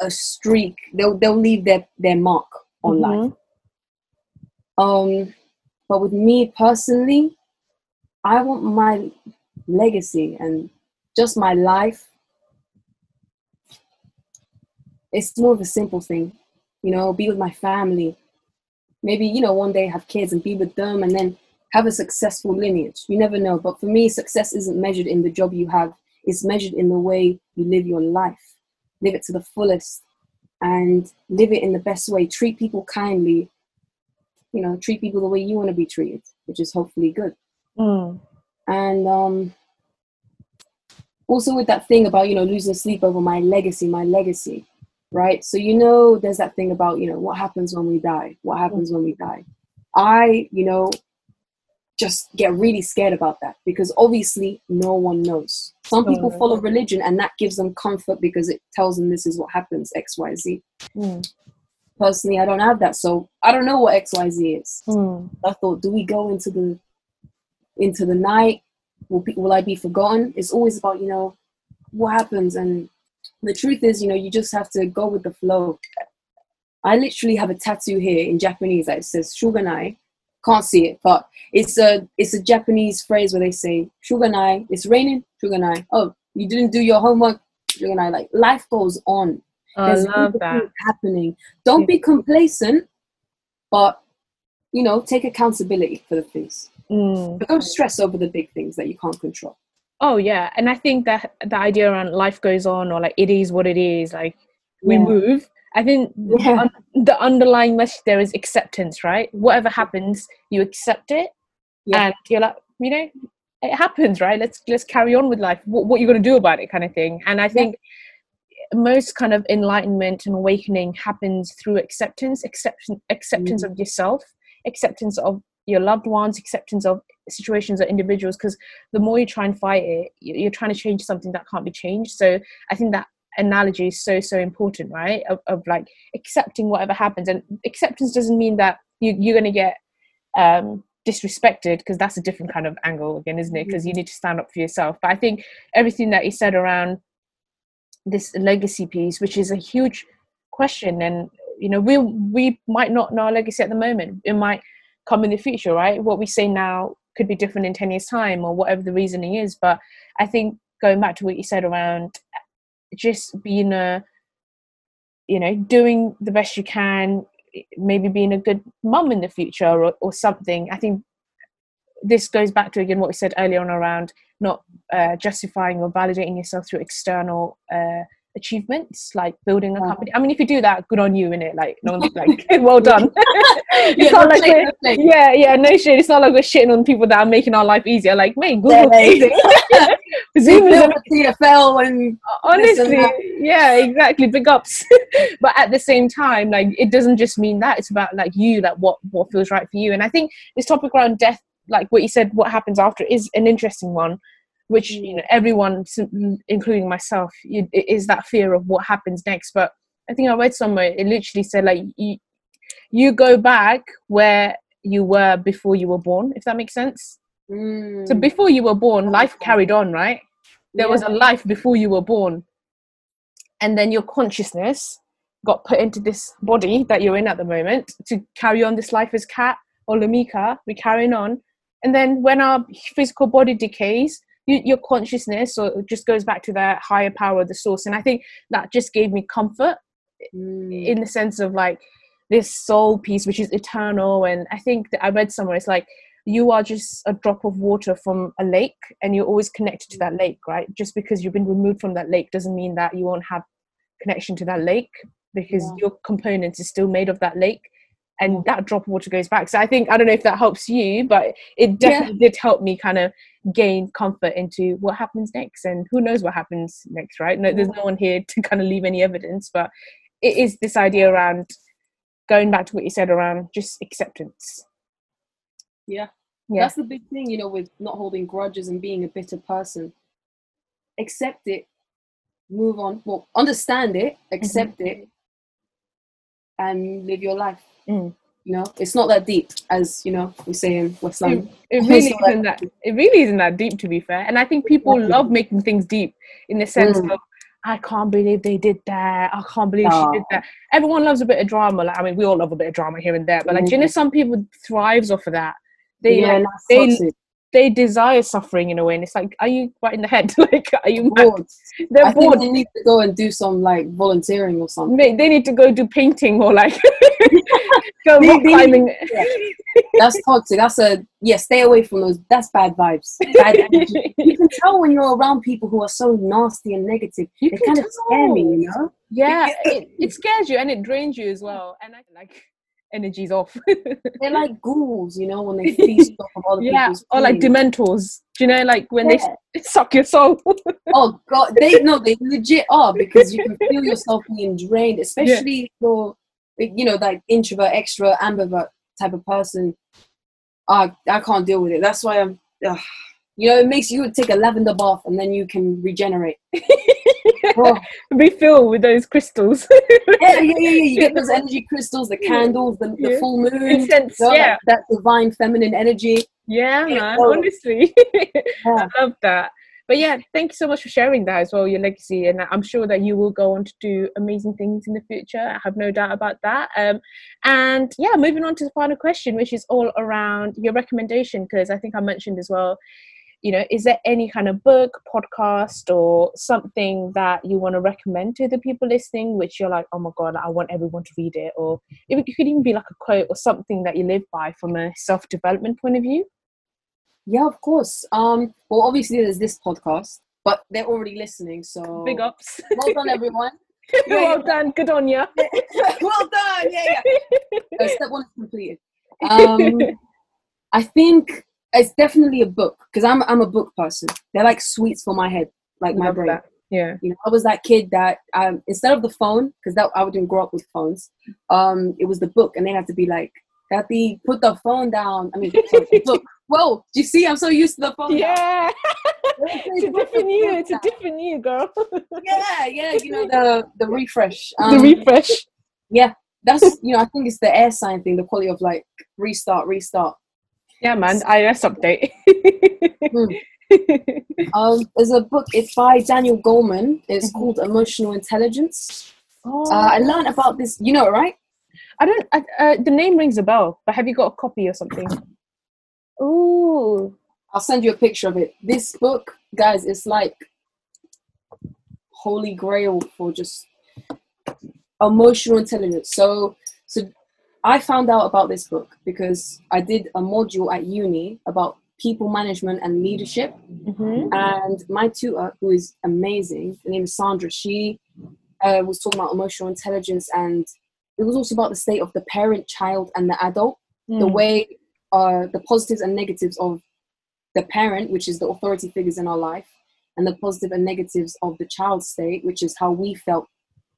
a streak. They'll they'll leave their their mark on mm-hmm. life. Um, but with me personally, I want my legacy and just my life. It's more of a simple thing, you know. Be with my family, maybe you know one day have kids and be with them and then have a successful lineage. You never know. But for me success isn't measured in the job you have. It's measured in the way you live your life. Live it to the fullest and live it in the best way. Treat people kindly. You know treat people the way you want to be treated which is hopefully good. Mm. and um also with that thing about you know losing sleep over my legacy my legacy right? So you know, there's that thing about you know what happens when we die. What happens when we die? I, you know, just get really scared about that because obviously no one knows. Some people follow religion and that gives them comfort because it tells them this is what happens X Y Z. Mm. Personally, I don't have that, so I don't know what X Y Z is. Mm. I thought, do we go into the into the night? Will, will I be forgotten? It's always about you know what happens and the truth is, you know, you just have to go with the flow. I literally have a tattoo here in Japanese that says Shouganai. Can't see it, but it's a it's a Japanese phrase where they say Shouganai. It's raining, Shouganai. Oh, you didn't do your homework, Shouganai. Like life goes on. Oh, There's I love that happening. Don't be complacent, but you know, take accountability for the things. Mm. But don't stress over the big things that you can't control. Oh yeah, and I think that the idea around life goes on or like it is what it is, like we yeah. move. I think yeah. un- the underlying message there is acceptance, right? Whatever happens, you accept it, yeah. and you're like, you know, it happens, right? Let's let's carry on with life. What, what are you going to do about it, kind of thing. And I think most kind of enlightenment and awakening happens through acceptance, acceptance, acceptance mm. of yourself, acceptance of your loved ones, acceptance of situations or individuals. Because the more you try and fight it, you're trying to change something that can't be changed. So I think that analogy is so so important, right? Of, of like accepting whatever happens, and acceptance doesn't mean that you, you're going to get um, disrespected because that's a different kind of angle again, isn't it? Because mm-hmm. you need to stand up for yourself. But I think everything that you said around this legacy piece, which is a huge question, and you know we we might not know our legacy at the moment. It might come in the future, right? What we say now could be different in 10 years' time or whatever the reasoning is. But I think going back to what you said around just being a, you know, doing the best you can, maybe being a good mum in the future or, or something, I think this goes back to again what we said earlier on around not uh, justifying or validating yourself through external uh, achievements like building a Yeah. company. I mean if you do that good on you in it like no one's like well done. It's Yeah, not like we're, no yeah yeah no shit it's not like we're shitting on people that are making our life easier. Like mate google Yeah, zoom is the TFL and honestly yeah exactly. Big ups. But at the same time like it doesn't just mean that. It's about like you like what what feels right for you. And i think this topic around death like what you said what happens after is an interesting one which you know everyone including myself you, it is that fear of what happens next. But i think i read somewhere it literally said like you, you go back where you were before you were born if that makes sense. Mm, so before you were born life carried on right? There was a life before you were born. And then your consciousness got put into this body that you're in at the moment to carry on this life as Kat or lamika we're carrying on. And then when our physical body decays your consciousness or it just goes back to that higher power the source. And i think that just gave me comfort mm, in the sense of like this soul piece which is eternal. And i think that i read somewhere it's like you are just a drop of water from a lake and you're always connected to that lake right? Just because you've been removed from that lake doesn't mean that you won't have connection to that lake because Yeah. your components is still made of that lake and that drop of water goes back. So i think i don't know if that helps you but it definitely did help me kind of gain comfort into what happens next. And who knows what happens next right? No there's no one here to kind of leave any evidence but it is this idea around going back to what you said around just acceptance. Yeah. yeah. That's the big thing, you know, with not holding grudges and being a bitter person. Accept it, move on. Well, understand it, mm-hmm. accept it, and live your life. Mm. You know, it's not that deep, as you know, we say in West London. it really isn't that it really isn't that deep to be fair and i think people love making things deep in the sense Mm. of i can't believe they did that i can't believe she did Oh. that everyone loves a bit of drama like i mean we all love a bit of drama here and there but like do you know some people thrives off of that they yeah, like, they-. They desire suffering in a way and it's like are you right in the head like are you? Bored. they're I bored they need to go and do some like volunteering or something. They need to go do painting or like go rock climbing That's toxic. That's a yeah. Stay away from those. That's bad vibes. Bad energy. You can tell when you're around people who are so nasty and negative. You they kind of scare me, you know. yeah it, it scares you and it drains you as well and I like energy's off They're like ghouls, you know, when they feast off of other yeah people's or like dementors do you know like when Yeah. they suck your soul Oh god, they no, they legit are because you can feel yourself being drained, especially if you're, you know, like introvert, extrovert, ambivert type of person. I I can't deal with it. That's why I'm. ugh. You know, it makes you take a lavender bath and then you can regenerate. Oh, refill with those crystals yeah, yeah, yeah, yeah. You get those energy crystals, the candles, the, the full moon. Incense, you know, yeah that, that divine feminine energy. yeah Yeah, man oh. honestly Yeah. I love that. But yeah, thank you so much for sharing that as well, your legacy. And I'm sure that you will go on to do amazing things in the future. I have no doubt about that. Um, and yeah, moving on to the final question, which is all around your recommendation, because I think I mentioned as well, you know, is there any kind of book, podcast, or something that you want to recommend to the people listening, which you're like, oh my God, I want everyone to read it? Or it could even be like a quote or something that you live by from a self development point of view. Yeah, of course. Um, well, obviously there's this podcast, but they're already listening, so Big ups. well done, everyone. well done. Good on you. well done. Yeah, yeah. Uh, step one is completed. Um, I think it's definitely a book because I'm I'm a book person. They're like sweets for my head, like my brain. that. Yeah. You know, I was that kid that um, instead of the phone, because that I didn't grow up with phones. Um, it was the book, and they had to be like, "That "Kathy, put the phone down." I mean, sorry, book. Whoa, do you see? I'm so used to the phone. Yeah. It's a different you. It's a different you, girl. Yeah, yeah. You know the the refresh. the refresh. Yeah, that's you know I think it's the air sign thing, the quality of like restart, restart. Yeah, man. iOS update. Um, there's a book. It's by Daniel Goleman. It's Mhm. called Emotional Intelligence. oh, Uh, I learned about this. You know, it, right? I don't. I, uh, the name rings a bell, but have you got a copy or something? Ooh. I'll send you a picture of it. This book, guys, it's like holy grail for just emotional intelligence. So, so I found out about this book because I did a module at uni about people management and leadership. Mhm. And my tutor, who is amazing, her name is Sandra, she uh, was talking about emotional intelligence and it was also about the state of the parent, child, and the adult, the Mm. way uh, the positives and negatives of the parent, which is the authority figures in our life, and the positive and negatives of the child state, which is how we felt,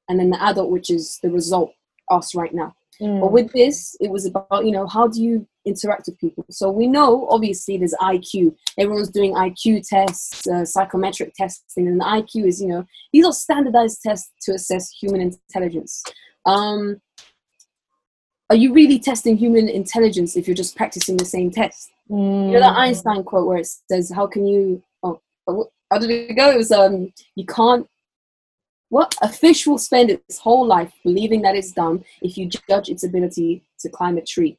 and then the adult, which is the result, us right now. Mm. But with this, it was about, you know, how do you interact with people? So we know, obviously, there's IQ. Everyone's doing IQ tests, uh, psychometric testing, and IQ is, you know, these are standardized tests to assess human intelligence. Um, are you really testing human intelligence if you're just practicing the same test? You know that Mm. Einstein quote where it says, "How can you?" Oh, oh, how did it go? It was, um, "You can't." What a fish will spend its whole life believing that it's dumb if you judge its ability to climb a tree.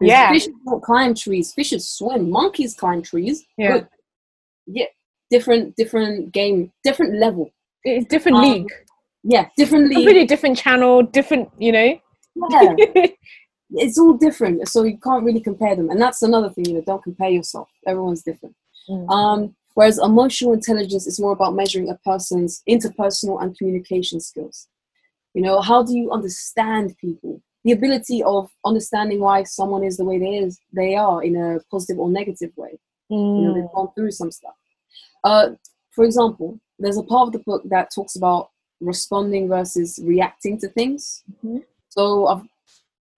Yeah. fishes don't climb trees. Fishes swim. Monkeys climb trees. Yeah. Good. yeah, different, different game, different level. It's different Um, league. Yeah, differently. Completely different channel, different, you know. Yeah. it's all different so you can't really compare them and that's another thing you know don't compare yourself everyone's different Mm. um, whereas emotional intelligence is more about measuring a person's interpersonal and communication skills you know how do you understand people the ability of understanding why someone is the way they is they are in a positive or negative way you know Mm. they've gone through some stuff uh, for example there's a part of the book that talks about responding versus reacting to things Mhm. so I've,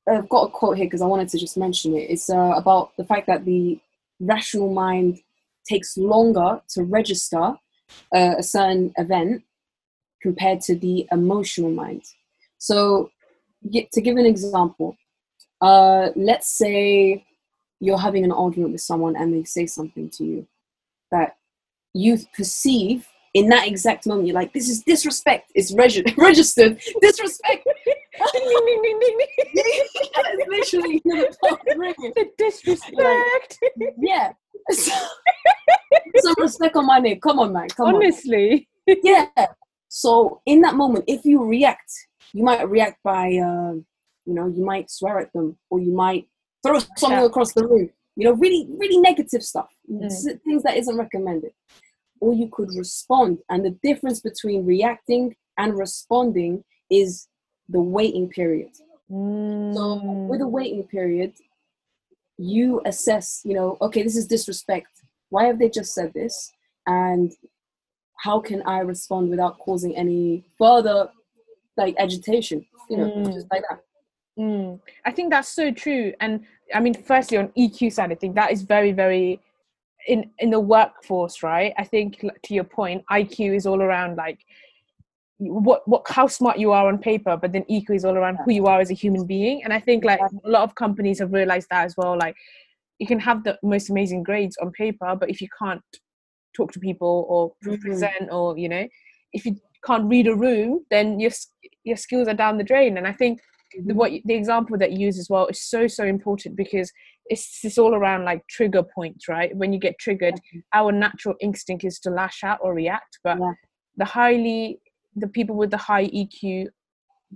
I've got a quote here because I wanted to just mention it. It's uh, about the fact that the rational mind takes longer to register uh, a certain event compared to the emotional mind. So, get, to give an example, uh, let's say you're having an argument with someone and they say something to you that you perceive in that exact moment. You're like, "This is disrespect. It's regi- registered disrespect." Literally the phone ringing. the disrespect. Yeah. Some respect on my name. Come on, man. Come on. Honestly. on. Yeah. So in that moment, if you react, you might react by, uh, you know, you might swear at them, or you might throw something Yeah. across the room. You know, really, really negative stuff. Mm. Things that isn't recommended. Or you could respond, and the difference between reacting and responding is the waiting period. So with a Mm. waiting period, you assess, you know, okay, this is disrespect. Why have they just said this? And how can I respond without causing any further like agitation? You know, Mm. just like that. Mm. I think that's so true. And I mean, firstly, on EQ side, I think that is very, very in in the workforce, right? I think to your point, IQ is all around like what what how smart you are on paper, but then EQ is all around who you are as a human being. And I think like a lot of companies have realized that as well. Like you can have the most amazing grades on paper, but if you can't talk to people or Mhm. present or you know, if you can't read a room, then your your skills are down the drain. And I think the, what the example that you use as well is so so important because it's it's all around like trigger points right when you get triggered our natural instinct is to lash out or react but Yeah. the highly the people with the high eq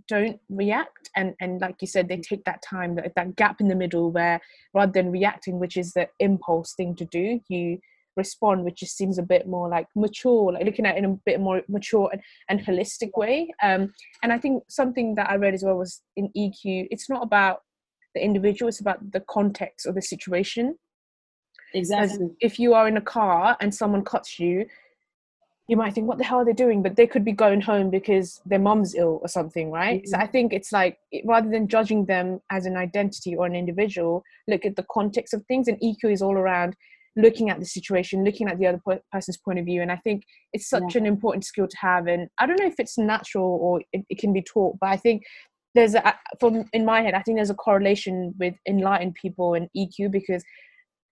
don't react and and like you said they take that time that, that gap in the middle where rather than reacting which is the impulse thing to do you respond which just seems a bit more like mature like looking at it in a bit more mature and, and holistic way. Um and i think something that i read as well was in eq it's not about the individual it's about the context or the situation. As Exactly. if you are in a car and someone cuts you you might think what the hell are they doing? But they could be going home because their mom's ill or something right? So Mhm. i think it's like rather than judging them as an identity or an individual look at the context of things and eq is all around looking at the situation looking at the other per- person's point of view. And i think it's such an important skill to have. And i don't know if it's natural or it, it can be taught but i think there's a from in my head i think there's a correlation with enlightened people and eq because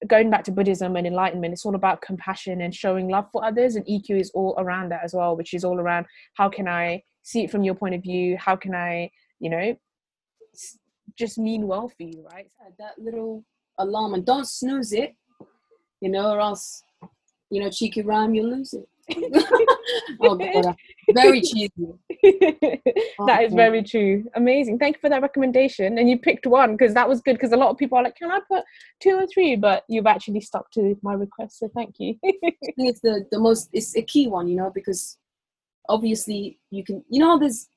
going back to buddhism and enlightenment it's all about compassion and showing love for others and eq is all around that as well which is all around how can i see it from your point of view how can i you know just mean well for you right that little alarm and don't snooze it, you know, or else, you know, cheeky rhyme, you'll lose it. oh god, very cheesy. that is very true. Amazing. Thank you for that recommendation. And you picked one because that was good because a lot of people are like, can I put two or three? But you've actually stuck to my request, so thank you. I think it's the the most it's a key one, you know, because obviously you can you know there's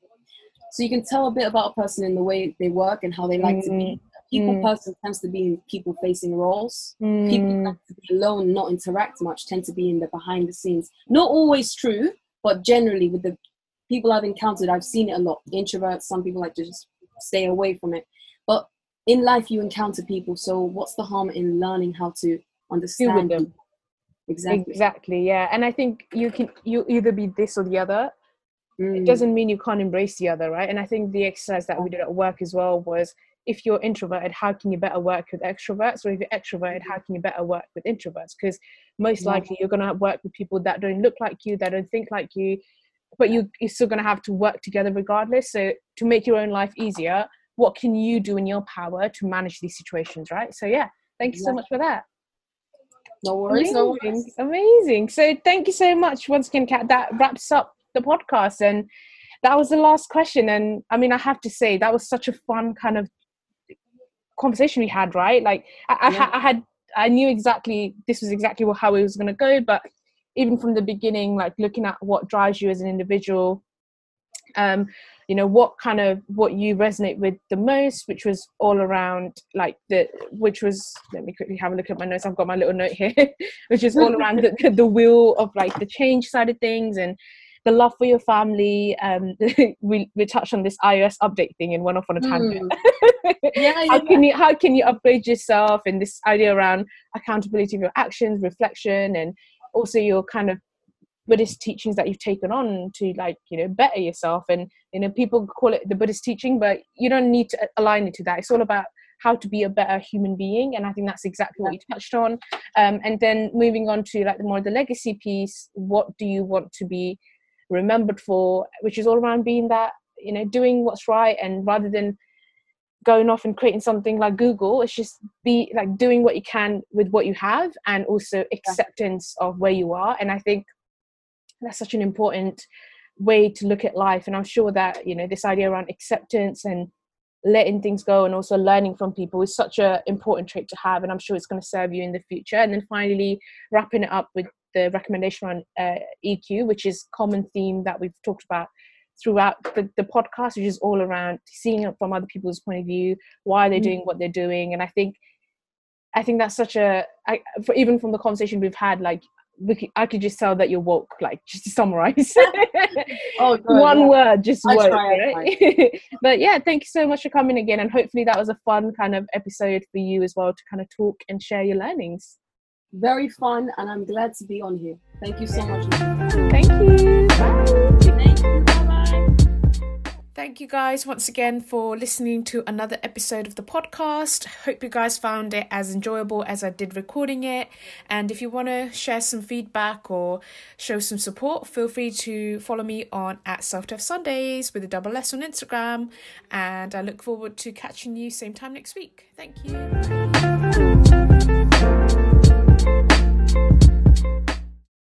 so you can tell a bit about a person in the way they work and how they like mm. to be. People mm. person tends to be in people facing roles. Mm. People like to be alone, not interact much, tend to be in the behind the scenes. Not always true, but generally with the people I've encountered, I've seen it a lot. Introverts, some people like to just stay away from it. But in life, you encounter people. So what's the harm in learning how to understand them? Exactly. Exactly. Yeah, and I think you can you either be this or the other. Mm. It doesn't mean you can't embrace the other, right? And I think the exercise that we did at work as well was if you're introverted, how can you better work with extroverts? Or if you're extroverted, how mm-hmm. can you better work with introverts? Because most likely you're going to work with people that don't look like you, that don't think like you, but you, you're still going to have to work together regardless. So to make your own life easier, what can you do in your power to manage these situations, right? So yeah, thank you so much for that. No worries, amazing, no worries. Amazing. So thank you so much once again, Kat. That wraps up the podcast and that was the last question and i mean i have to say that was such a fun kind of conversation we had right like i, yeah. I, I had i knew exactly this was exactly how it was going to go but even from the beginning like looking at what drives you as an individual um you know what kind of what you resonate with the most which was all around like the which was let me quickly have a look at my notes i've got my little note here which is all around the, the wheel of like the change side of things and the love for your family. Um, we we touched on this iOS update thing and went off on a tangent. Mm. yeah, how can you how can you upgrade yourself and this idea around accountability of your actions, reflection, and also your kind of Buddhist teachings that you've taken on to like you know better yourself. And you know people call it the Buddhist teaching, but you don't need to align it to that. It's all about how to be a better human being and i think that's exactly what you touched on um, and then moving on to like the more the legacy piece what do you want to be remembered for, which is all around being that, you know, doing what's right and rather than going off and creating something like Google, it's just be like doing what you can with what you have and also acceptance of where you are. And I think that's such an important way to look at life. And I'm sure that, you know, this idea around acceptance and letting things go and also learning from people is such an important trait to have and i'm sure it's going to serve you in the future and then finally wrapping it up with the recommendation on uh, EQ, which is common theme that we've talked about throughout the, the podcast, which is all around seeing it from other people's point of view, why they're mm. doing what they're doing, and I think, I think that's such a, I, for even from the conversation we've had, like we could, I could just tell that you're woke, like just to summarize. oh, God, one yeah. word, just I woke, right? but yeah, thank you so much for coming again, and hopefully that was a fun kind of episode for you as well to kind of talk and share your learnings very fun, and I'm glad to be on here. Thank you so much. Thank you. Thank you. Thank you guys once again for listening to another episode of the podcast. Hope you guys found it as enjoyable as I did recording it. And if you want to share some feedback or show some support, feel free to follow me on at Self Dev Sundays with a double S on Instagram. And I look forward to catching you same time next week. Thank you.